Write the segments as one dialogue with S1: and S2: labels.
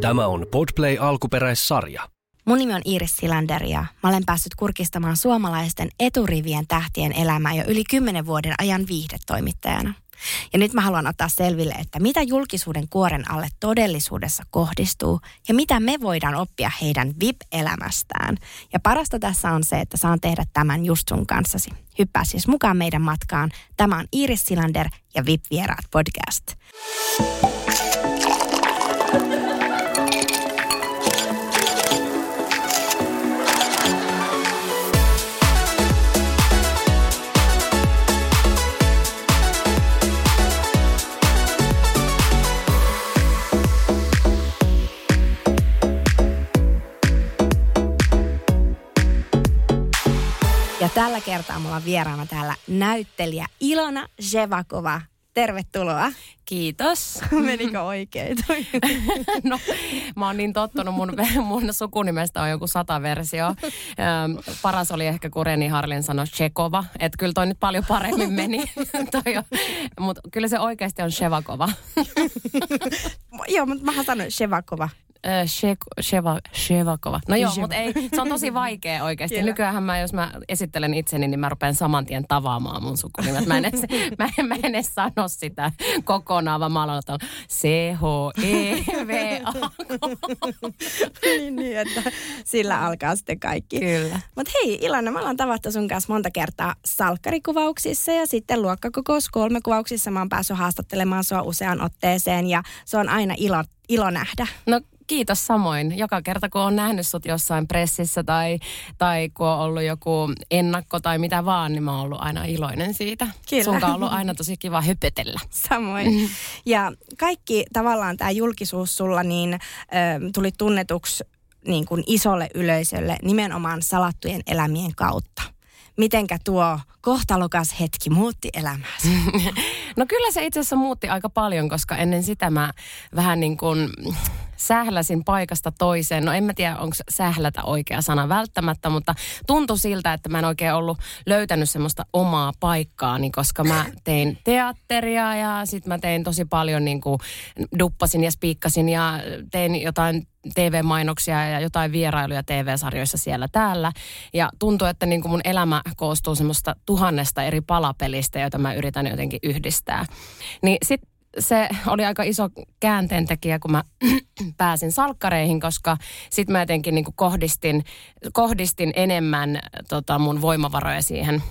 S1: Tämä on Podplay alkuperäissarja.
S2: Mun nimi on Iris Silander ja mä olen päässyt kurkistamaan suomalaisten eturivien tähtien elämää jo yli kymmenen vuoden ajan viihdetoimittajana. Ja nyt mä haluan ottaa selville, että mitä julkisuuden kuoren alle todellisuudessa kohdistuu ja mitä me voidaan oppia heidän VIP-elämästään. Ja parasta tässä on se, että saan tehdä tämän just sun kanssasi. Hyppää siis mukaan meidän matkaan. Tämä on Iris Silander ja VIP-vieraat podcast. Ja tällä kertaa mulla on vieraana täällä näyttelijä Ilona Zevakova. Tervetuloa.
S3: Kiitos.
S2: Menikö oikein?
S3: no, mä oon niin tottunut, mun, mun sukunimestä on joku sata versio. Öm, paras oli ehkä, kun Reni Harlin sanoi Shekova. Että kyllä toi nyt paljon paremmin meni. Mutta kyllä se oikeasti on Shevakova.
S2: Joo, mutta mähän sanoin Shevakova.
S3: Sheva, Shevakova. No joo, mutta ei, se on tosi vaikea oikeasti. Nykyään mä, jos mä esittelen itseni, niin mä rupean saman tien tavaamaan mun sukunimet. Mä en edes, mä, en, mä en edes sano sitä kokonaan, vaan mä aloitan C-H-E-V-A.
S2: niin, niin, että sillä alkaa sitten kaikki.
S3: Kyllä.
S2: Mutta hei Ilona, me ollaan tavattu sun kanssa monta kertaa salkkarikuvauksissa ja sitten luokkakokous kolme kuvauksissa. Mä oon päässyt haastattelemaan sua useaan otteeseen ja se on aina ilo, ilo nähdä.
S3: No kiitos samoin. Joka kerta, kun on nähnyt sut jossain pressissä tai, tai kun on ollut joku ennakko tai mitä vaan, niin mä oon ollut aina iloinen siitä.
S2: Kyllä.
S3: Sun on ollut aina tosi kiva höpötellä.
S2: Samoin. Ja kaikki tavallaan tämä julkisuus sulla niin ö, tuli tunnetuksi niin kuin isolle yleisölle nimenomaan salattujen elämien kautta. Mitenkä tuo kohtalokas hetki muutti elämääsi?
S3: No kyllä se itse asiassa muutti aika paljon, koska ennen sitä mä vähän niin kuin sähläsin paikasta toiseen. No en mä tiedä, onko sählätä oikea sana välttämättä, mutta tuntui siltä, että mä en oikein ollut löytänyt semmoista omaa paikkaani, koska mä tein teatteria ja sitten mä tein tosi paljon niin kuin duppasin ja spiikkasin ja tein jotain TV-mainoksia ja jotain vierailuja TV-sarjoissa siellä täällä. Ja tuntuu, että niin kuin mun elämä koostuu semmoista tuhannesta eri palapelistä, joita mä yritän jotenkin yhdistää. Niin sit se oli aika iso käänteentekijä, kun mä pääsin salkkareihin, koska sitten mä jotenkin niin kohdistin, kohdistin enemmän tota, mun voimavaroja siihen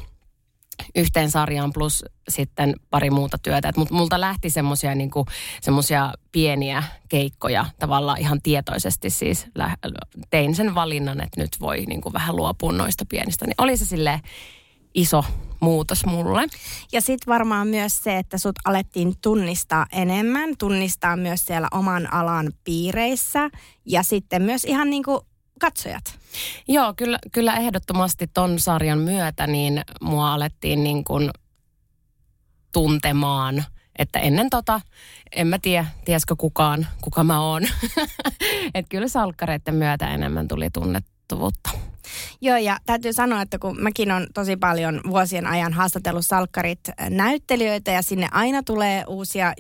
S3: yhteen sarjaan plus sitten pari muuta työtä. Mutta multa lähti semmoisia niinku, pieniä keikkoja tavallaan ihan tietoisesti siis lä- tein sen valinnan, että nyt voi niinku vähän luopua noista pienistä. Niin oli se silleen iso muutos mulle.
S2: Ja sitten varmaan myös se, että sut alettiin tunnistaa enemmän, tunnistaa myös siellä oman alan piireissä ja sitten myös ihan niin kuin katsojat.
S3: Joo, kyllä, kyllä ehdottomasti ton sarjan myötä niin mua alettiin niin kuin tuntemaan. Että ennen tota, en mä tiedä, tiesikö kukaan, kuka mä oon. että kyllä salkkareiden myötä enemmän tuli tunnettavuutta.
S2: Joo, ja täytyy sanoa, että kun mäkin on tosi paljon vuosien ajan haastatellut salkkarit näyttelijöitä ja sinne aina tulee uusia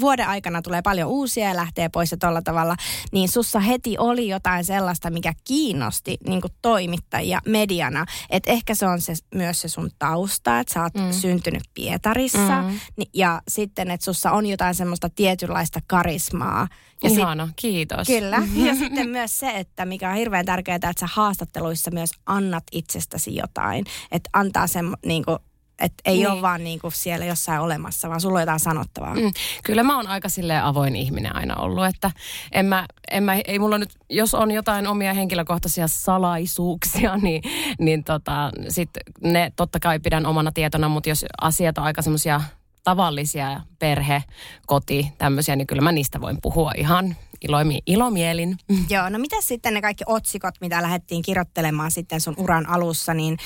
S2: vuoden aikana tulee paljon uusia ja lähtee pois ja tolla tavalla, niin sussa heti oli jotain sellaista, mikä kiinnosti niin kuin toimittajia mediana. Että ehkä se on se, myös se sun tausta, että sä oot mm. syntynyt Pietarissa mm. ja sitten, että sussa on jotain semmoista tietynlaista karismaa. Ja
S3: Ihana, sit, kiitos.
S2: Kyllä. Ja sitten myös se, että mikä on hirveän tärkeää, että sä haastatteluissa myös annat itsestäsi jotain. Että antaa sen niin kuin, että ei niin. ole vaan niinku siellä jossain olemassa, vaan sulla on jotain sanottavaa. Mm.
S3: Kyllä mä oon aika silleen avoin ihminen aina ollut, että en mä, en mä, ei mulla nyt, jos on jotain omia henkilökohtaisia salaisuuksia, niin, niin tota, sit ne totta kai pidän omana tietona, mutta jos asiat on aika semmoisia tavallisia perhe, koti, tämmöisiä, niin kyllä mä niistä voin puhua ihan ilomi, ilomielin.
S2: Joo, no mitä sitten ne kaikki otsikot, mitä lähdettiin kirjoittelemaan sitten sun uran alussa, niin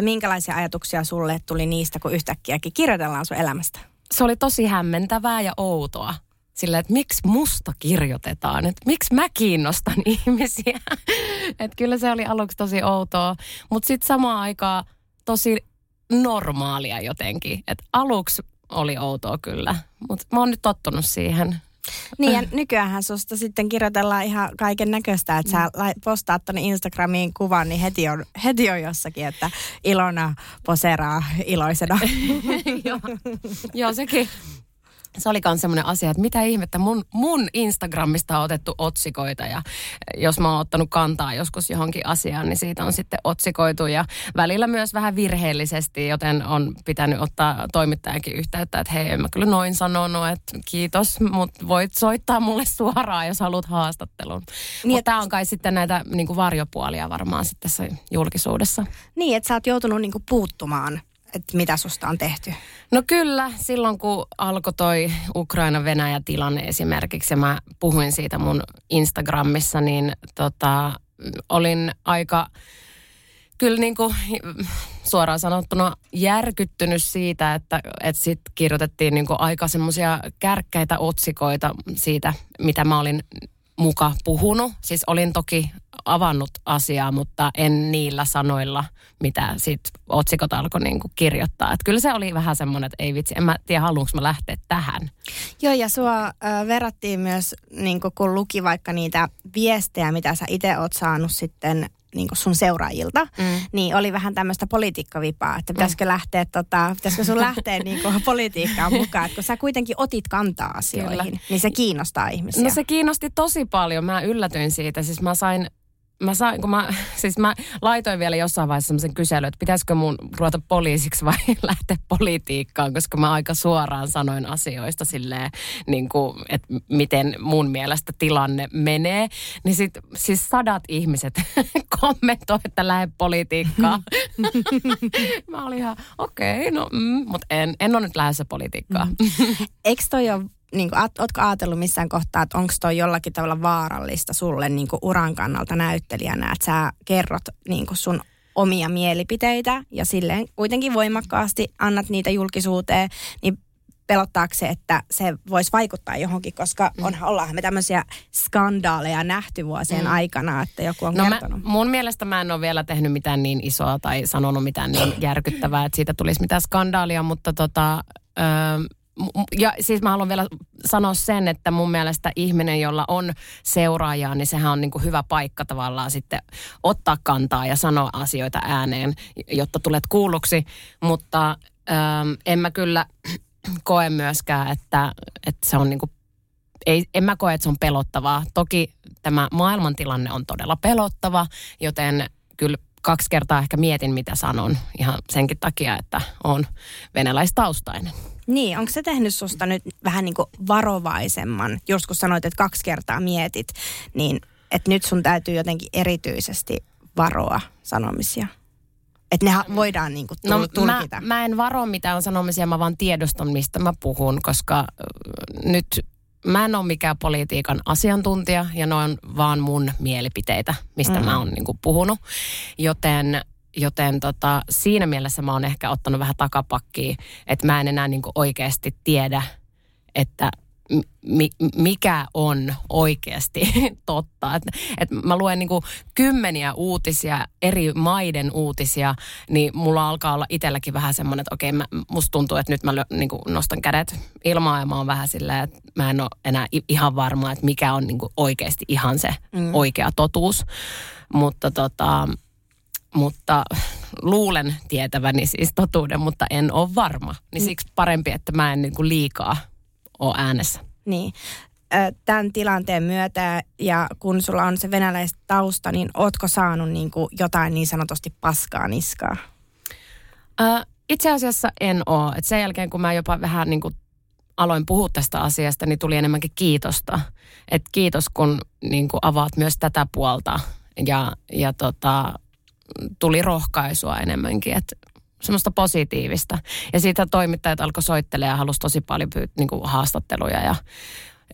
S2: minkälaisia ajatuksia sulle tuli niistä, kun yhtäkkiäkin kirjoitellaan sun elämästä?
S3: Se oli tosi hämmentävää ja outoa. Sillä, että miksi musta kirjoitetaan, että miksi mä kiinnostan ihmisiä. että kyllä se oli aluksi tosi outoa, mutta sitten samaan aikaan tosi normaalia jotenkin. Että aluksi oli outoa kyllä, mutta mä oon nyt tottunut siihen
S2: Niin ja nykyään susta sitten kirjoitellaan ihan kaiken näköistä, että sä postaat tuonne Instagramiin kuvan, niin heti on, heti on jossakin, että Ilona poseraa iloisena.
S3: Joo. Joo, sekin, se oli myös semmoinen asia, että mitä ihmettä, mun, mun Instagramista on otettu otsikoita ja jos mä oon ottanut kantaa joskus johonkin asiaan, niin siitä on sitten otsikoitu ja välillä myös vähän virheellisesti, joten on pitänyt ottaa toimittajankin yhteyttä, että hei, en mä kyllä noin sanonut, että kiitos, mutta voit soittaa mulle suoraan, jos haluat haastattelun. Niin, mutta tämä on kai sitten näitä niin kuin varjopuolia varmaan sitten tässä julkisuudessa.
S2: Niin, että sä oot joutunut niin kuin puuttumaan että mitä susta on tehty?
S3: No kyllä, silloin kun alkoi toi Ukraina-Venäjä-tilanne esimerkiksi, ja mä puhuin siitä mun Instagramissa, niin tota, olin aika kyllä niin kuin, suoraan sanottuna järkyttynyt siitä, että, että sitten kirjoitettiin niin kuin aika semmoisia kärkkäitä otsikoita siitä, mitä mä olin muka puhunut. Siis olin toki avannut asiaa, mutta en niillä sanoilla, mitä sit otsikot alkoi niinku kirjoittaa. Et kyllä se oli vähän semmoinen, että ei vitsi, en mä tiedä haluanko mä lähteä tähän.
S2: Joo, ja sua äh, verrattiin myös, niin kun luki vaikka niitä viestejä, mitä sä itse oot saanut sitten niin sun seuraajilta, mm. niin oli vähän tämmöistä politiikkavipaa, että pitäisikö mm. lähteä, tota, pitäisikö sun lähteä niin kuin politiikkaan mukaan, että kun sä kuitenkin otit kantaa asioihin, Kyllä. niin se kiinnostaa ihmisiä.
S3: No se kiinnosti tosi paljon, mä yllätyin siitä, siis mä sain mä sain, kun mä, siis mä laitoin vielä jossain vaiheessa semmoisen kyselyn, että pitäisikö mun ruveta poliisiksi vai lähteä politiikkaan, koska mä aika suoraan sanoin asioista silleen, niin kuin, että miten mun mielestä tilanne menee. Niin sit, siis sadat ihmiset kommentoi, että lähde politiikkaan. mä olin ihan, okei, okay, no, mm, mutta en, en ole nyt lähdössä politiikkaan.
S2: Eikö toi ole niin kuin, ootko ajatellut missään kohtaa, että onko toi jollakin tavalla vaarallista sulle niin kuin uran kannalta näyttelijänä, että sä kerrot niin kuin sun omia mielipiteitä ja silleen kuitenkin voimakkaasti annat niitä julkisuuteen, niin pelottaako se, että se voisi vaikuttaa johonkin, koska mm. onhan, ollaan me tämmöisiä skandaaleja nähty vuosien mm. aikana, että joku on no kertonut.
S3: Mä, mun mielestä mä en ole vielä tehnyt mitään niin isoa tai sanonut mitään niin järkyttävää, että siitä tulisi mitään skandaalia, mutta tota, öö, ja siis mä haluan vielä sanoa sen, että mun mielestä ihminen, jolla on seuraajaa, niin sehän on niin kuin hyvä paikka tavallaan sitten ottaa kantaa ja sanoa asioita ääneen, jotta tulet kuulluksi. Mutta ähm, en mä kyllä koe myöskään, että, että se on niin kuin ei, en mä koe, että se on pelottavaa. Toki tämä maailmantilanne on todella pelottava, joten kyllä kaksi kertaa ehkä mietin, mitä sanon ihan senkin takia, että on venäläistaustainen.
S2: Niin, onko se tehnyt susta nyt vähän niin kuin varovaisemman? Joskus sanoit, että kaksi kertaa mietit, niin että nyt sun täytyy jotenkin erityisesti varoa sanomisia. Että ne voidaan niin kuin no, tulkita.
S3: Mä, mä en varo mitään sanomisia, mä vaan tiedostan, mistä mä puhun, koska nyt mä en ole mikään politiikan asiantuntija ja ne on vaan mun mielipiteitä, mistä mm. mä oon niin puhunut. Joten Joten tota, siinä mielessä mä oon ehkä ottanut vähän takapakkiin, että mä en enää niin oikeasti tiedä, että mi, mikä on oikeasti totta. Et, et mä luen niin kymmeniä uutisia, eri maiden uutisia, niin mulla alkaa olla itselläkin vähän semmoinen, että okei, mä, musta tuntuu, että nyt mä niin nostan kädet ilmaan ja mä oon vähän silleen, että mä en ole enää ihan varma, että mikä on niin oikeasti ihan se mm. oikea totuus. Mutta tota, mutta luulen tietäväni siis totuuden, mutta en ole varma. Niin mm. siksi parempi, että mä en niin kuin liikaa ole äänessä.
S2: Niin. Tämän tilanteen myötä ja kun sulla on se venäläistausta, niin ootko saanut niin kuin jotain niin sanotusti paskaa niskaa?
S3: Itse asiassa en ole. Et sen jälkeen, kun mä jopa vähän niin kuin aloin puhua tästä asiasta, niin tuli enemmänkin kiitosta. Et kiitos, kun niin kuin avaat myös tätä puolta. Ja, ja tota, tuli rohkaisua enemmänkin, että semmoista positiivista. Ja siitä toimittajat alkoi soittelemaan ja halusi tosi paljon pyy- niin kuin haastatteluja ja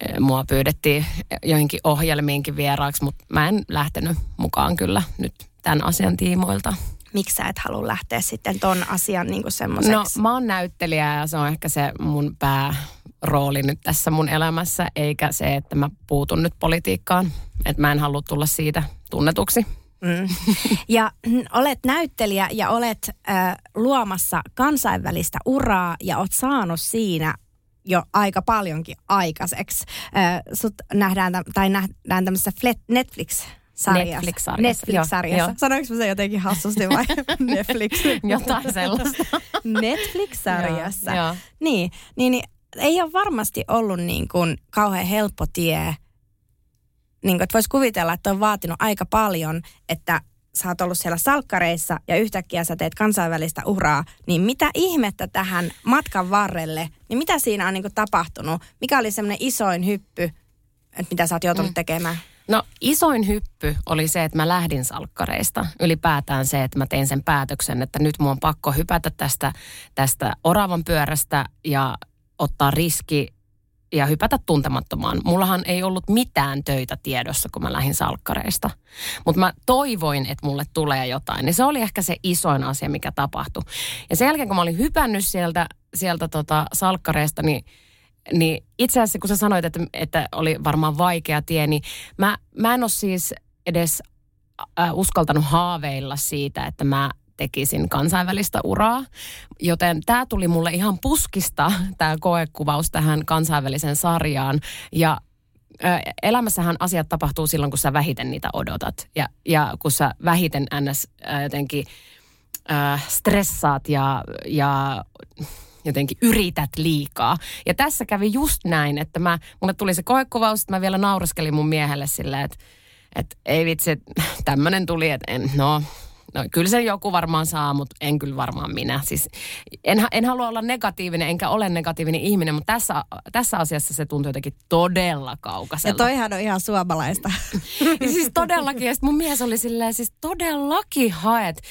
S3: e, mua pyydettiin joihinkin ohjelmiinkin vieraaksi, mutta mä en lähtenyt mukaan kyllä nyt tämän asian tiimoilta.
S2: Miksi sä et halua lähteä sitten ton asian niin semmoiseksi?
S3: No mä oon näyttelijä ja se on ehkä se mun päärooli nyt tässä mun elämässä, eikä se, että mä puutun nyt politiikkaan. Että mä en halua tulla siitä tunnetuksi. Mm.
S2: Ja olet näyttelijä ja olet äh, luomassa kansainvälistä uraa ja olet saanut siinä jo aika paljonkin aikaiseksi. Sut nähdään, tai nähdään tämmöisessä Netflix sarjassa.
S3: Netflix-sarjassa.
S2: Netflix-sarjassa. Sanoinko se jotenkin hassusti vai Netflix?
S3: Jotain sellaista.
S2: Netflix-sarjassa. ja, niin, niin, niin, ei ole varmasti ollut niin kuin kauhean helppo tie. Niin kuin, että voisi kuvitella, että on vaatinut aika paljon, että sä oot ollut siellä salkkareissa ja yhtäkkiä sä teet kansainvälistä uraa, niin mitä ihmettä tähän matkan varrelle, niin mitä siinä on niin kuin tapahtunut? Mikä oli semmoinen isoin hyppy, että mitä sä oot joutunut mm. tekemään?
S3: No isoin hyppy oli se, että mä lähdin salkkareista. Ylipäätään se, että mä tein sen päätöksen, että nyt mun on pakko hypätä tästä, tästä oravan pyörästä ja ottaa riski ja hypätä tuntemattomaan. Mullahan ei ollut mitään töitä tiedossa, kun mä lähdin salkkareista. Mutta mä toivoin, että mulle tulee jotain. Ja se oli ehkä se isoin asia, mikä tapahtui. Ja sen jälkeen, kun mä olin hypännyt sieltä, sieltä tota salkkareista, niin niin itse asiassa kun sä sanoit, että, että oli varmaan vaikea tie, niin mä, mä en ole siis edes äh, uskaltanut haaveilla siitä, että mä tekisin kansainvälistä uraa. Joten tämä tuli mulle ihan puskista, tämä koekuvaus tähän kansainväliseen sarjaan. Ja äh, elämässähän asiat tapahtuu silloin, kun sä vähiten niitä odotat. Ja, ja kun sä vähiten ns. Jotenkin äh, stressaat ja, ja jotenkin yrität liikaa. Ja tässä kävi just näin, että mä, mulle tuli se koekuvaus, että mä vielä nauraskelin mun miehelle silleen, että, että ei vitsi, tämmöinen tuli, että en, no No kyllä sen joku varmaan saa, mutta en kyllä varmaan minä. Siis en, en halua olla negatiivinen, enkä ole negatiivinen ihminen, mutta tässä, tässä asiassa se tuntuu jotenkin todella kaukaiselta.
S2: Ja toihan on ihan suomalaista.
S3: ja siis todellakin, ja mun mies oli silleen, siis todellakin haet.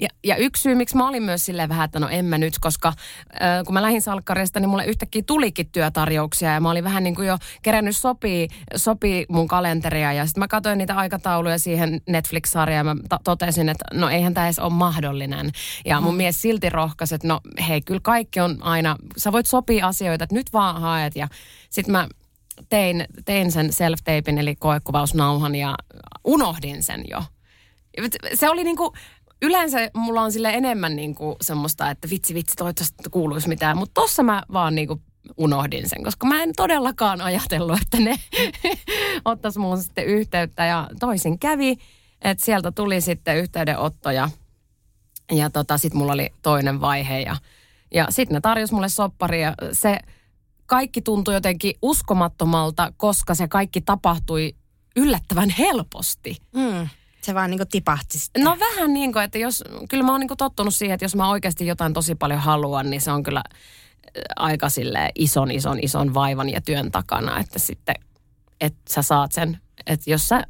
S3: Ja, ja yksi syy, miksi mä olin myös silleen vähän, että no en mä nyt, koska äh, kun mä lähdin salkkareista, niin mulle yhtäkkiä tulikin työtarjouksia ja mä olin vähän niin kuin jo kerännyt sopii, sopii mun kalenteria ja sitten mä katsoin niitä aikatauluja siihen Netflix-sarjaan ja mä t- totesin, että no eihän tämä edes ole mahdollinen. Ja mun mm. mies silti rohkaisi, että no hei, kyllä kaikki on aina, sä voit sopia asioita, että nyt vaan haet. Ja sitten mä tein, tein sen self-tapein eli koekuvausnauhan ja unohdin sen jo. Se oli niinku, yleensä mulla on sille enemmän niinku semmoista, että vitsi vitsi toivottavasti kuuluisi mitään, mutta tossa mä vaan niinku unohdin sen, koska mä en todellakaan ajatellut, että ne ottaisi muun sitten yhteyttä ja toisin kävi. Että sieltä tuli sitten yhteydenotto ja, ja tota, sitten mulla oli toinen vaihe ja, ja sitten ne tarjosi mulle soppari ja se kaikki tuntui jotenkin uskomattomalta, koska se kaikki tapahtui yllättävän helposti.
S2: Mm. Se vaan niin tipahti sitten.
S3: No vähän niin kuin, että jos, kyllä mä oon niin tottunut siihen, että jos mä oikeasti jotain tosi paljon haluan, niin se on kyllä äh, aika sille ison, ison, ison vaivan ja työn takana, että sitten, että sä saat sen, että jos sä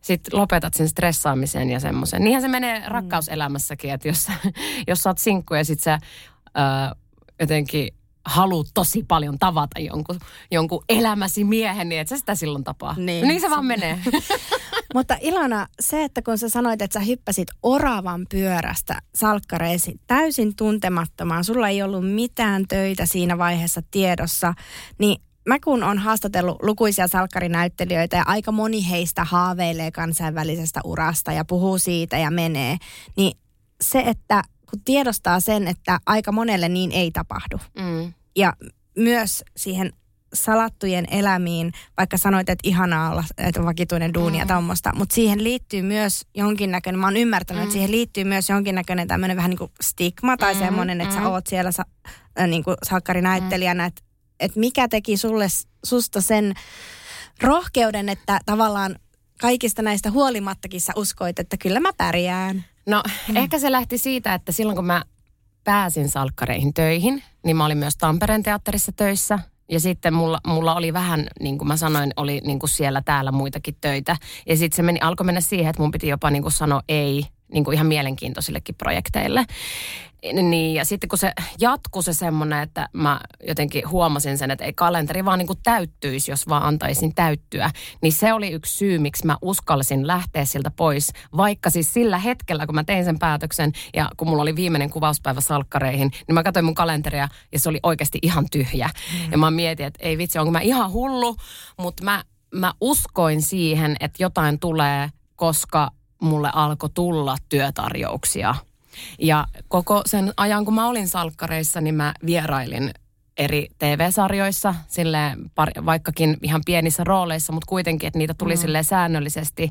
S3: sitten lopetat sen stressaamisen ja semmoisen. Niinhän se menee mm. rakkauselämässäkin, että jos, jos sä oot sinkku ja sit sä ö, jotenkin haluat tosi paljon tavata jonkun, jonkun elämäsi miehen, niin et sä sitä silloin tapaa. Niin, niin se vaan menee.
S2: Mutta Ilona, se, että kun sä sanoit, että sä hyppäsit oravan pyörästä salkkareisi täysin tuntemattomaan, sulla ei ollut mitään töitä siinä vaiheessa tiedossa, niin mä kun on haastatellut lukuisia salkkarinäyttelijöitä ja aika moni heistä haaveilee kansainvälisestä urasta ja puhuu siitä ja menee, niin se, että kun tiedostaa sen, että aika monelle niin ei tapahdu. Mm. Ja myös siihen salattujen elämiin, vaikka sanoit, että ihanaa olla, että on vakituinen duuni mm. ja tommosta, mutta siihen liittyy myös jonkinnäköinen, mä oon ymmärtänyt, mm. että siihen liittyy myös jonkinnäköinen tämmöinen vähän niin kuin stigma tai mm. semmoinen, että mm. sä oot siellä sa, äh, niin kuin salkkarinäyttelijänä, mm. että että mikä teki sulle, susta sen rohkeuden, että tavallaan kaikista näistä huolimattakin sä uskoit, että kyllä mä pärjään?
S3: No mm. ehkä se lähti siitä, että silloin kun mä pääsin salkkareihin töihin, niin mä olin myös Tampereen teatterissa töissä. Ja sitten mulla, mulla oli vähän, niin kuin mä sanoin, oli niin kuin siellä täällä muitakin töitä. Ja sitten se meni, alkoi mennä siihen, että mun piti jopa niin kuin sanoa ei niin kuin ihan mielenkiintoisillekin projekteille. Niin, ja sitten kun se jatkuu se semmoinen, että mä jotenkin huomasin sen, että ei kalenteri vaan niin kuin täyttyisi, jos vaan antaisin täyttyä. Niin se oli yksi syy, miksi mä uskalsin lähteä siltä pois. Vaikka siis sillä hetkellä, kun mä tein sen päätöksen ja kun mulla oli viimeinen kuvauspäivä salkkareihin, niin mä katsoin mun kalenteria ja se oli oikeasti ihan tyhjä. Mm. Ja mä mietin, että ei vitsi, onko mä ihan hullu, mutta mä, mä uskoin siihen, että jotain tulee, koska mulle alkoi tulla työtarjouksia. Ja koko sen ajan, kun mä olin salkkareissa, niin mä vierailin eri TV-sarjoissa, sille vaikkakin ihan pienissä rooleissa, mutta kuitenkin, että niitä tuli mm. sille säännöllisesti.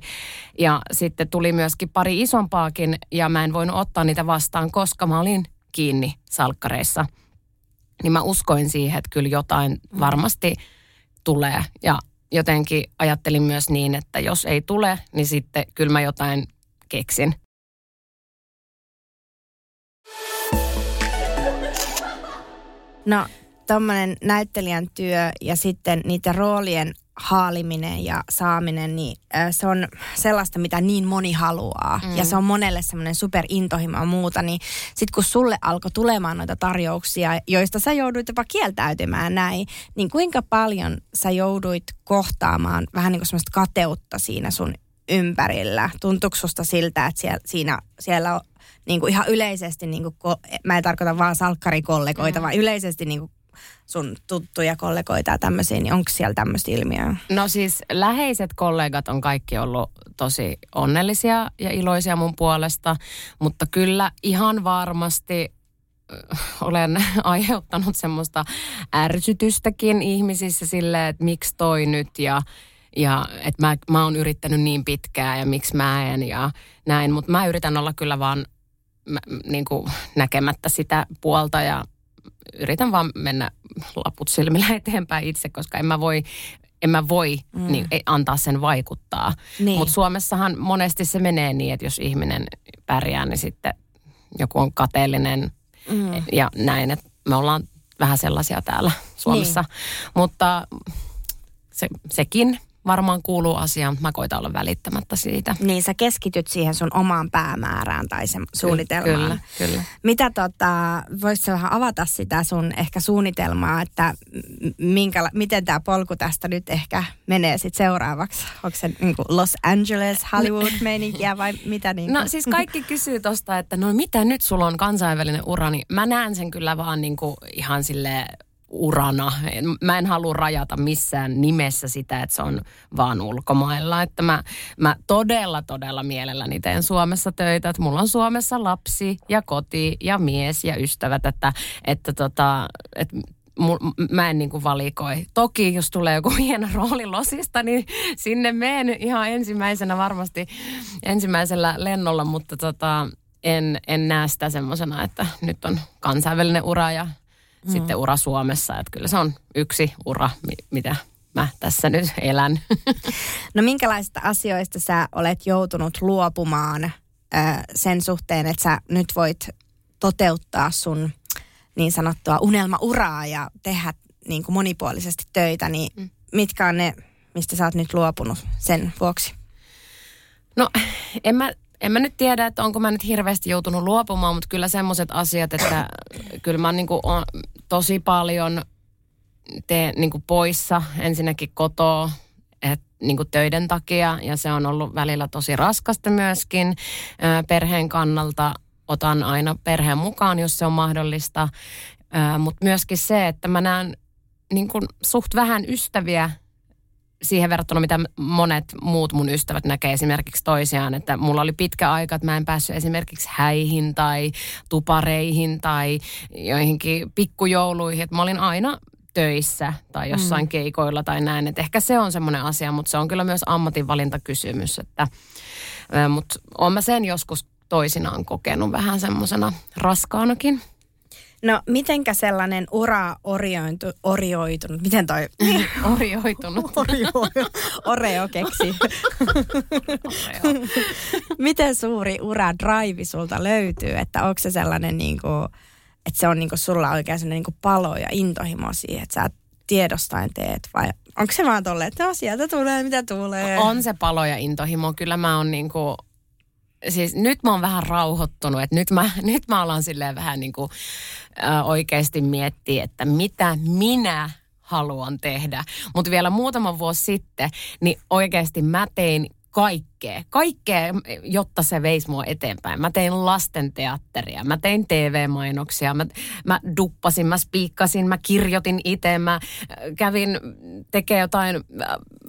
S3: Ja sitten tuli myöskin pari isompaakin, ja mä en voinut ottaa niitä vastaan, koska mä olin kiinni salkkareissa. Niin mä uskoin siihen, että kyllä jotain varmasti tulee. Ja jotenkin ajattelin myös niin, että jos ei tule, niin sitten kyllä mä jotain keksin.
S2: No, tuommoinen näyttelijän työ ja sitten niiden roolien haaliminen ja saaminen, niin se on sellaista, mitä niin moni haluaa. Mm. Ja se on monelle semmoinen superintohimo ja muuta. Niin sitten kun sulle alkoi tulemaan noita tarjouksia, joista sä jouduit jopa kieltäytymään näin, niin kuinka paljon sä jouduit kohtaamaan vähän niin kuin semmoista kateutta siinä sun ympärillä? Tuntuuko susta siltä, että siellä, siinä, siellä on niin kuin ihan yleisesti, niin kuin, mä en tarkoita vaan salkkarikollegoita, mm. vaan yleisesti niin kuin sun tuttuja kollegoita ja tämmöisiä, niin onko siellä tämmöistä ilmiöä?
S3: No siis läheiset kollegat on kaikki ollut tosi onnellisia ja iloisia mun puolesta, mutta kyllä ihan varmasti olen aiheuttanut semmoista ärsytystäkin ihmisissä sille, että miksi toi nyt ja, ja että mä, mä oon yrittänyt niin pitkään ja miksi mä en ja näin, mutta mä yritän olla kyllä vaan mä, niin kuin näkemättä sitä puolta ja yritän vaan mennä laput silmillä eteenpäin itse, koska en mä voi en mä voi mm. niin, antaa sen vaikuttaa. Niin. Mutta Suomessahan monesti se menee niin, että jos ihminen pärjää, niin sitten joku on kateellinen mm. ja näin. Että me ollaan vähän sellaisia täällä Suomessa. Niin. Mutta se, sekin varmaan kuuluu asiaan, mutta mä koitan olla välittämättä siitä.
S2: Niin, sä keskityt siihen sun omaan päämäärään tai sen suunnitelmaan.
S3: Kyllä, kyllä.
S2: Mitä tota, voisitko vähän avata sitä sun ehkä suunnitelmaa, että minkä, miten tämä polku tästä nyt ehkä menee sitten seuraavaksi? Onko se niin Los Angeles, Hollywood-meininkiä vai mitä? Niin
S3: No siis kaikki kysyy tosta, että no mitä nyt sulla on kansainvälinen ura, niin mä näen sen kyllä vaan niin kuin ihan sille urana. Mä en halua rajata missään nimessä sitä, että se on vaan ulkomailla. Että mä, mä todella, todella mielelläni teen Suomessa töitä. Että mulla on Suomessa lapsi ja koti ja mies ja ystävät, että, että tota, että mä en niin kuin valikoi. Toki jos tulee joku hieno rooli Losista, niin sinne menen ihan ensimmäisenä varmasti ensimmäisellä lennolla, mutta tota, en, en näe sitä semmoisena, että nyt on kansainvälinen ura ja mm. sitten ura Suomessa. Että kyllä se on yksi ura, mitä mä tässä nyt elän.
S2: No minkälaisista asioista sä olet joutunut luopumaan ö, sen suhteen, että sä nyt voit toteuttaa sun niin sanottua unelmauraa ja tehdä niin kuin monipuolisesti töitä, niin mm. mitkä on ne, mistä sä oot nyt luopunut sen vuoksi?
S3: No en mä en mä nyt tiedä, että onko mä nyt hirveästi joutunut luopumaan, mutta kyllä semmoiset asiat, että kyllä mä niin kuin on tosi paljon teen niin kuin poissa ensinnäkin kotoa, et, niin kuin töiden takia ja se on ollut välillä tosi raskasta myöskin perheen kannalta. Otan aina perheen mukaan, jos se on mahdollista, mutta myöskin se, että mä näen niin kuin suht vähän ystäviä siihen verrattuna, mitä monet muut mun ystävät näkee esimerkiksi toisiaan, että mulla oli pitkä aika, että mä en päässyt esimerkiksi häihin tai tupareihin tai joihinkin pikkujouluihin, että mä olin aina töissä tai jossain mm. keikoilla tai näin. Että ehkä se on semmoinen asia, mutta se on kyllä myös ammatinvalintakysymys. Että, mutta olen mä sen joskus toisinaan kokenut vähän semmoisena raskaanakin.
S2: No mitenkä sellainen ura oriointu, orioitunut, miten toi?
S3: Orioitunut.
S2: Orio, oreo keksi. miten suuri ura drive sulta löytyy, että onko se sellainen niin kuin, että se on niin kuin sulla oikein sellainen niin kuin palo ja intohimo siihen, että sä tiedostain teet vai onko se vaan tolleen, että no sieltä tulee mitä tulee?
S3: On se palo ja intohimo. Kyllä mä oon niin kuin siis nyt mä oon vähän rauhoittunut, että nyt mä, nyt mä alan silleen vähän niin kuin äh, oikeasti miettiä, että mitä minä haluan tehdä. Mutta vielä muutama vuosi sitten, niin oikeasti mä tein kaikkea, kaikkea, jotta se veisi mua eteenpäin. Mä tein lastenteatteria, mä tein TV-mainoksia, mä, mä duppasin, mä spiikkasin, mä kirjoitin itse, mä kävin tekemään jotain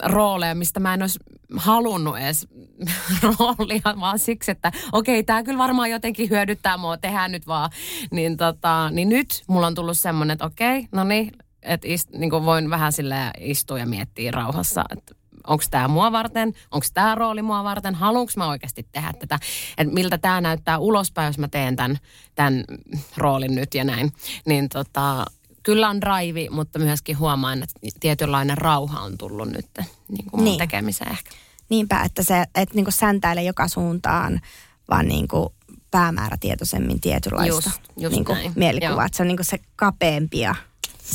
S3: rooleja, mistä mä en olisi halunnut edes roolia, vaan siksi, että okei, tämä kyllä varmaan jotenkin hyödyttää mua, tehdään nyt vaan. Niin, tota, niin nyt mulla on tullut semmoinen, että okei, no niin, että ist, niin voin vähän sille istua ja miettiä rauhassa, että onko tämä mua varten, onko tämä rooli mua varten, haluanko mä oikeasti tehdä tätä, että miltä tämä näyttää ulospäin, jos mä teen tämän roolin nyt ja näin. Niin tota, kyllä on drive, mutta myöskin huomaan, että tietynlainen rauha on tullut nyt niin kuin niin. tekemiseen ehkä.
S2: Niinpä, että se et niin säntäile joka suuntaan, vaan niin kuin päämäärätietoisemmin tietynlaista just, just niin kuin mielikuvaa. Että se on niin kuin se kapeampi ja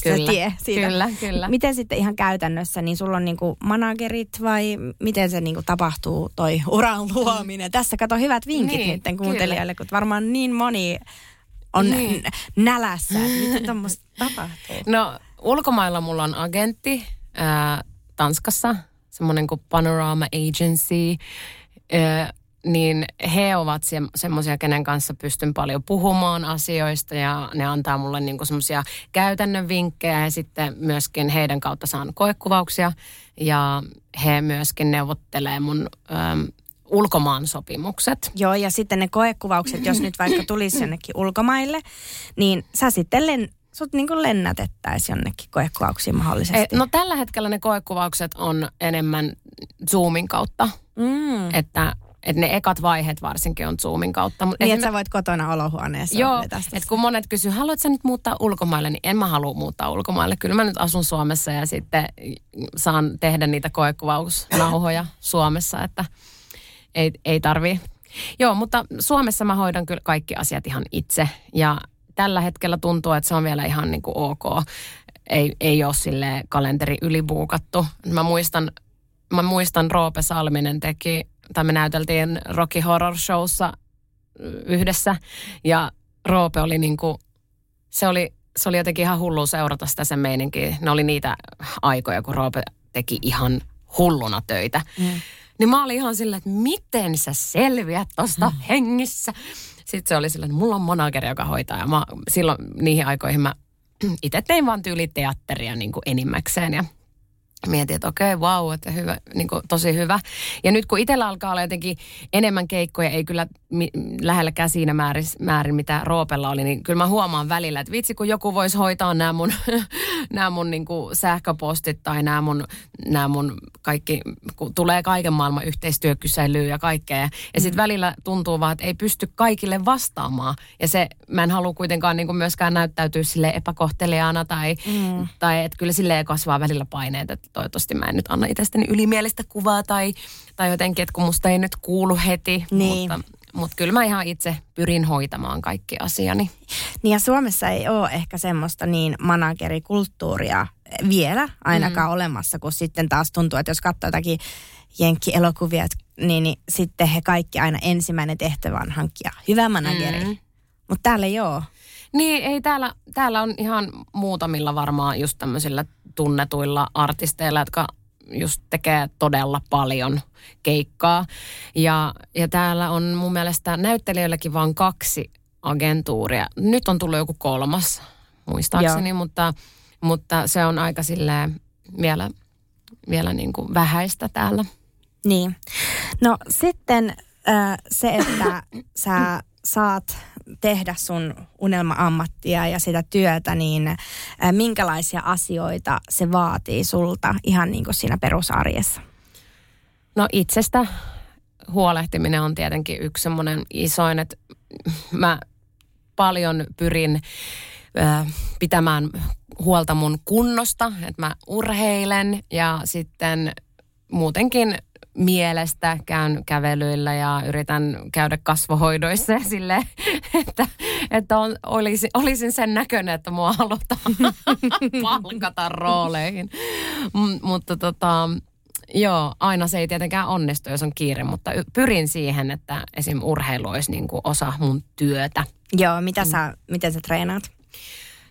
S2: kyllä, se tie siitä.
S3: Kyllä, kyllä.
S2: Miten sitten ihan käytännössä, niin sulla on niinku managerit vai miten se niinku tapahtuu toi uran luominen? Tässä kato hyvät vinkit niin, nyt kuuntelijoille, kun varmaan niin moni on niin. nälässä, miten tuommoista tapahtuu?
S3: No ulkomailla mulla on agentti ää, Tanskassa, semmoinen kuin Panorama Agency. Ää, niin he ovat se, semmoisia, kenen kanssa pystyn paljon puhumaan asioista ja ne antaa mulle niinku semmoisia käytännön vinkkejä ja sitten myöskin heidän kautta saan koekuvauksia ja he myöskin neuvottelee mun äm, ulkomaan sopimukset.
S2: Joo, ja sitten ne koekuvaukset, jos nyt vaikka tulisi jonnekin ulkomaille, niin sä sitten len, sut niin lennätettäisiin jonnekin koekuvauksiin mahdollisesti. Ei,
S3: no tällä hetkellä ne koekuvaukset on enemmän Zoomin kautta. Mm. Että että ne ekat vaiheet varsinkin on Zoomin kautta.
S2: Mut niin, että sä voit kotona olohuoneessa
S3: Joo, että kun monet kysyy, haluatko sä nyt muuttaa ulkomaille, niin en mä halua muuttaa ulkomaille. Kyllä mä nyt asun Suomessa ja sitten saan tehdä niitä koekuvausnauhoja Suomessa, että ei, ei tarvii. Joo, mutta Suomessa mä hoidan kyllä kaikki asiat ihan itse ja tällä hetkellä tuntuu, että se on vielä ihan niin kuin ok. Ei, ei ole sille kalenteri ylibuukattu. Mä muistan, mä muistan Roope Salminen teki tai me näyteltiin Rocky Horror Showssa yhdessä ja Roope oli niin kuin, se oli, se oli jotenkin ihan hullu seurata sitä sen meininkiä. Ne oli niitä aikoja, kun Roope teki ihan hulluna töitä. Mm. Niin mä olin ihan silleen, että miten sä selviät tosta mm. hengissä. Sitten se oli silleen, että mulla on manageri, joka hoitaa. Ja mä, silloin niihin aikoihin mä itse tein vaan tyyli teatteria niin kuin enimmäkseen. Ja mietin, että okei, okay, wow, että hyvä, niin kuin, tosi hyvä. Ja nyt kun itsellä alkaa olla jotenkin enemmän keikkoja, ei kyllä mi- lähelläkään siinä määrin, määrin, mitä Roopella oli, niin kyllä mä huomaan välillä, että vitsi, kun joku voisi hoitaa nämä mun, nämä mun niin kuin sähköpostit tai nämä mun, nämä mun kaikki, kun tulee kaiken maailman yhteistyökyselyä ja kaikkea. Ja, ja sitten mm. välillä tuntuu vaan, että ei pysty kaikille vastaamaan. Ja se, mä en halua kuitenkaan niin kuin myöskään näyttäytyä sille epäkohteliaana tai, mm. tai että kyllä silleen kasvaa välillä paineet, että toivottavasti mä en nyt anna itsestäni ylimielistä kuvaa tai, tai jotenkin, että kun musta ei nyt kuulu heti. Niin. Mutta, mutta kyllä mä ihan itse pyrin hoitamaan kaikki asiani.
S2: Niin ja Suomessa ei ole ehkä semmoista niin managerikulttuuria vielä ainakaan mm. olemassa, kun sitten taas tuntuu, että jos katsoo jotakin jenkki-elokuvia, niin, niin sitten he kaikki aina ensimmäinen tehtävä on hankkia hyvä manageri. Mm. Mutta täällä ei ole.
S3: Niin, ei täällä, täällä on ihan muutamilla varmaan just tämmöisillä tunnetuilla artisteilla, jotka just tekee todella paljon keikkaa. Ja, ja täällä on mun mielestä näyttelijöilläkin vain kaksi agentuuria. Nyt on tullut joku kolmas, muistaakseni, mutta, mutta se on aika silleen vielä, vielä niin kuin vähäistä täällä.
S2: Niin. No sitten äh, se, että sä saat tehdä sun unelma-ammattia ja sitä työtä, niin minkälaisia asioita se vaatii sulta ihan niin kuin siinä perusarjessa?
S3: No itsestä huolehtiminen on tietenkin yksi semmoinen isoin, että mä paljon pyrin pitämään huolta mun kunnosta, että mä urheilen ja sitten muutenkin mielestä käyn kävelyillä ja yritän käydä kasvohoidoissa sille, että, että on, olisi, olisin sen näköinen, että mua halutaan palkata rooleihin. M- mutta tota, joo, aina se ei tietenkään onnistu, jos on kiire, mutta pyrin siihen, että esim. urheilu olisi niin kuin osa mun työtä.
S2: Joo, mitä sä, miten sä treenaat?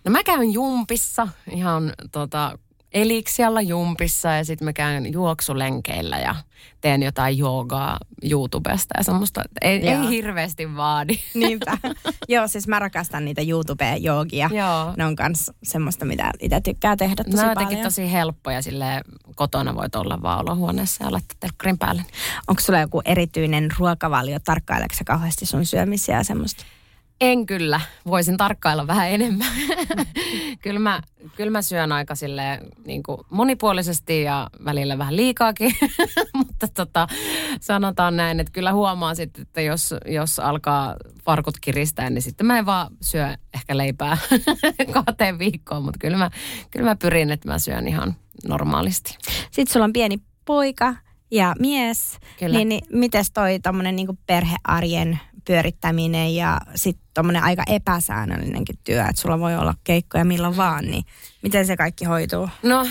S3: No mä käyn jumpissa ihan tota, eliksialla jumpissa ja sitten mä käyn juoksulenkeillä ja teen jotain joogaa YouTubesta ja semmoista. Ei, ei hirveästi vaadi.
S2: Niinpä. Joo, siis mä rakastan niitä YouTube-joogia. Joo. Ne on kans semmoista, mitä itse tykkää tehdä tosi
S3: ne
S2: on paljon.
S3: tosi helppoja sille kotona voit olla vaan olohuoneessa ja laittaa telkkarin päälle.
S2: Onko sulla joku erityinen ruokavalio? Tarkkaileeko kauheasti sun syömisiä ja semmoista?
S3: En kyllä. Voisin tarkkailla vähän enemmän. kyllä, mä, kyllä mä syön aika sille niin kuin monipuolisesti ja välillä vähän liikaakin. Mutta tota, sanotaan näin, että kyllä huomaa sitten, että jos, jos alkaa farkut kiristää, niin sitten mä en vaan syö ehkä leipää kahteen viikkoon. Mutta kyllä mä, kyllä mä pyrin, että mä syön ihan normaalisti.
S2: Sitten sulla on pieni poika ja mies. Kyllä. Niin, niin mites toi tommonen niin perhearjen pyörittäminen ja sitten tuommoinen aika epäsäännöllinenkin työ, että sulla voi olla keikkoja milloin vaan, niin miten se kaikki hoituu?
S3: No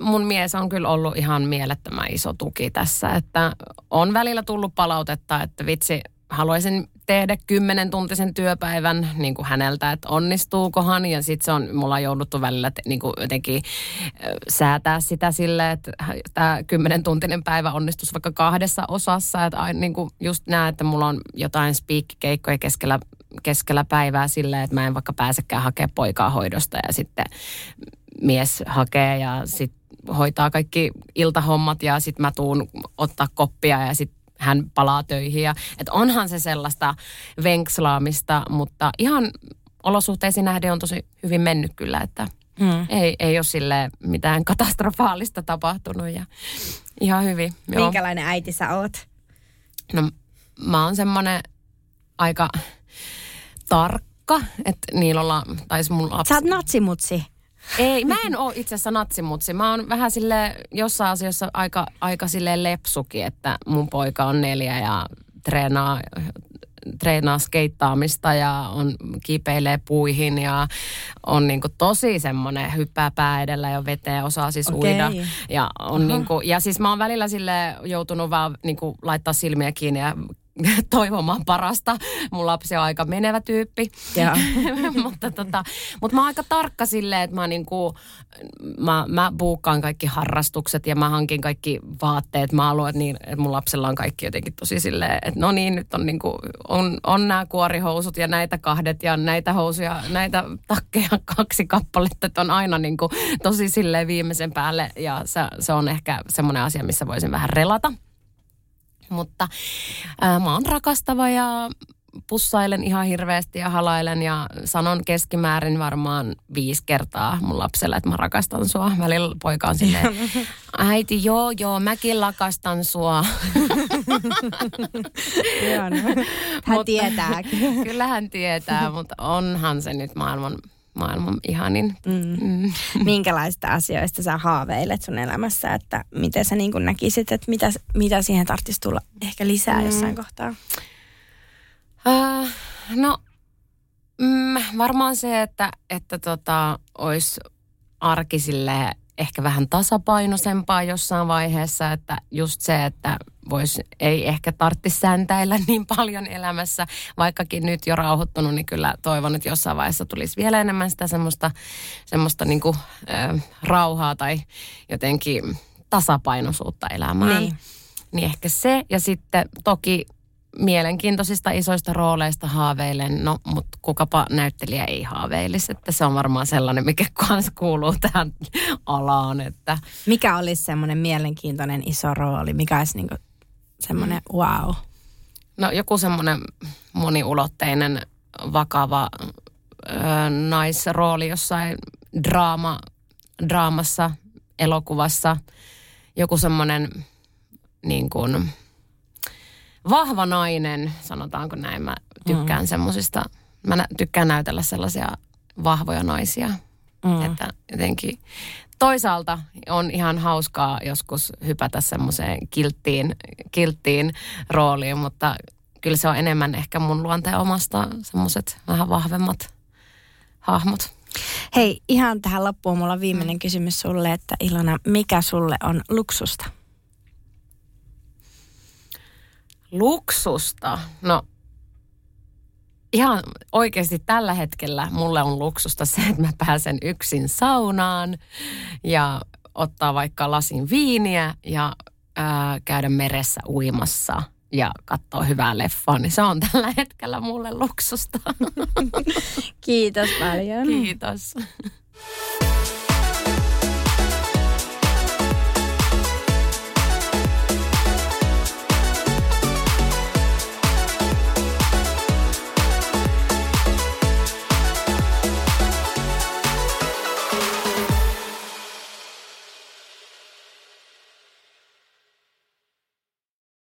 S3: mun mies on kyllä ollut ihan mielettömän iso tuki tässä, että on välillä tullut palautetta, että vitsi, haluaisin tehdä kymmenen tuntisen työpäivän niin kuin häneltä, että onnistuukohan. Ja sitten se on, mulla on jouduttu välillä niin kuin jotenkin säätää sitä sille, että tämä kymmenen tuntinen päivä onnistus vaikka kahdessa osassa. Että aina niin kuin just näe, että mulla on jotain speak-keikkoja keskellä, keskellä päivää silleen, että mä en vaikka pääsekään hakemaan poikaa hoidosta ja sitten mies hakee ja sitten hoitaa kaikki iltahommat ja sitten mä tuun ottaa koppia ja sitten hän palaa töihin. Ja, että onhan se sellaista venkslaamista, mutta ihan olosuhteisiin nähden on tosi hyvin mennyt kyllä, että hmm. ei, ei ole sille mitään katastrofaalista tapahtunut ja ihan hyvin.
S2: Joo. Minkälainen äiti sä oot?
S3: No mä oon semmonen aika tarkka, että niillä ollaan, tai mun lapsi...
S2: Sä oot natsimutsi.
S3: Ei, mä en ole itse asiassa natsimutsi. Mä oon vähän sille jossain asiassa aika, aika sille lepsukin, että mun poika on neljä ja treenaa treenaa skeittaamista ja on kipeilee puihin ja on niinku tosi semmoinen hyppää pää edellä ja veteen, osaa siis okay. uida. Ja, on niinku, ja siis mä oon välillä sille joutunut vaan niinku laittaa silmiä kiinni ja toivomaan parasta. Mun lapsi on aika menevä tyyppi. mutta, tota, mutta mä oon aika tarkka silleen, että mä, niinku, mä, mä buukkaan kaikki harrastukset ja mä hankin kaikki vaatteet. Mä haluan, että, niin, että mun lapsella on kaikki jotenkin tosi silleen, että no niin, nyt on, niinku, on, on nämä kuorihousut ja näitä kahdet ja näitä housuja, näitä takkeja kaksi kappaletta, että on aina niinku, tosi silleen viimeisen päälle ja se, se on ehkä semmoinen asia, missä voisin vähän relata. Mutta ää, mä oon rakastava ja pussailen ihan hirveästi ja halailen ja sanon keskimäärin varmaan viisi kertaa mun lapselle, että mä rakastan sua. Välillä poika on silleen, äiti joo joo, mäkin rakastan sua.
S2: hän tietää.
S3: Kyllä hän tietää, mutta onhan se nyt maailman maailman ihanin. Mm.
S2: Mm. Minkälaista asioista sä haaveilet sun elämässä, että miten sä niin näkisit, että mitä, mitä siihen tarvitsisi tulla ehkä lisää mm. jossain kohtaa?
S3: Uh, no mm, varmaan se, että, että tota, olisi arki ehkä vähän tasapainoisempaa jossain vaiheessa, että just se, että vois, ei ehkä tarvitsisi säntäillä niin paljon elämässä, vaikkakin nyt jo rauhoittunut, niin kyllä toivon, että jossain vaiheessa tulisi vielä enemmän sitä semmoista, semmoista niin kuin, äh, rauhaa tai jotenkin tasapainoisuutta elämään. Niin. Niin ehkä se, ja sitten toki mielenkiintoisista isoista rooleista haaveilen, no mutta kukapa näyttelijä ei haaveilisi, että se on varmaan sellainen, mikä kanssa kuuluu tähän alaan. Että.
S2: Mikä olisi semmoinen mielenkiintoinen iso rooli, mikä olisi niinku semmoinen mm. wow?
S3: No joku semmoinen moniulotteinen, vakava ö, naisrooli jossain draama, draamassa, elokuvassa. Joku semmoinen niin kuin, vahva nainen, sanotaanko näin. Mä tykkään mm. semmoisista, mä tykkään näytellä sellaisia vahvoja naisia. Mm. Että jotenkin toisaalta on ihan hauskaa joskus hypätä semmoiseen kilttiin, kilttiin rooliin, mutta kyllä se on enemmän ehkä mun luonteen omasta semmoiset vähän vahvemmat hahmot.
S2: Hei, ihan tähän loppuun mulla on viimeinen mm. kysymys sulle, että Ilona, mikä sulle on luksusta?
S3: Luksusta? No, ihan oikeasti tällä hetkellä mulle on luksusta se, että mä pääsen yksin saunaan ja ottaa vaikka lasin viiniä ja ää, käydä meressä uimassa ja katsoa hyvää leffaa, niin se on tällä hetkellä mulle luksusta.
S2: Kiitos paljon.
S3: Kiitos.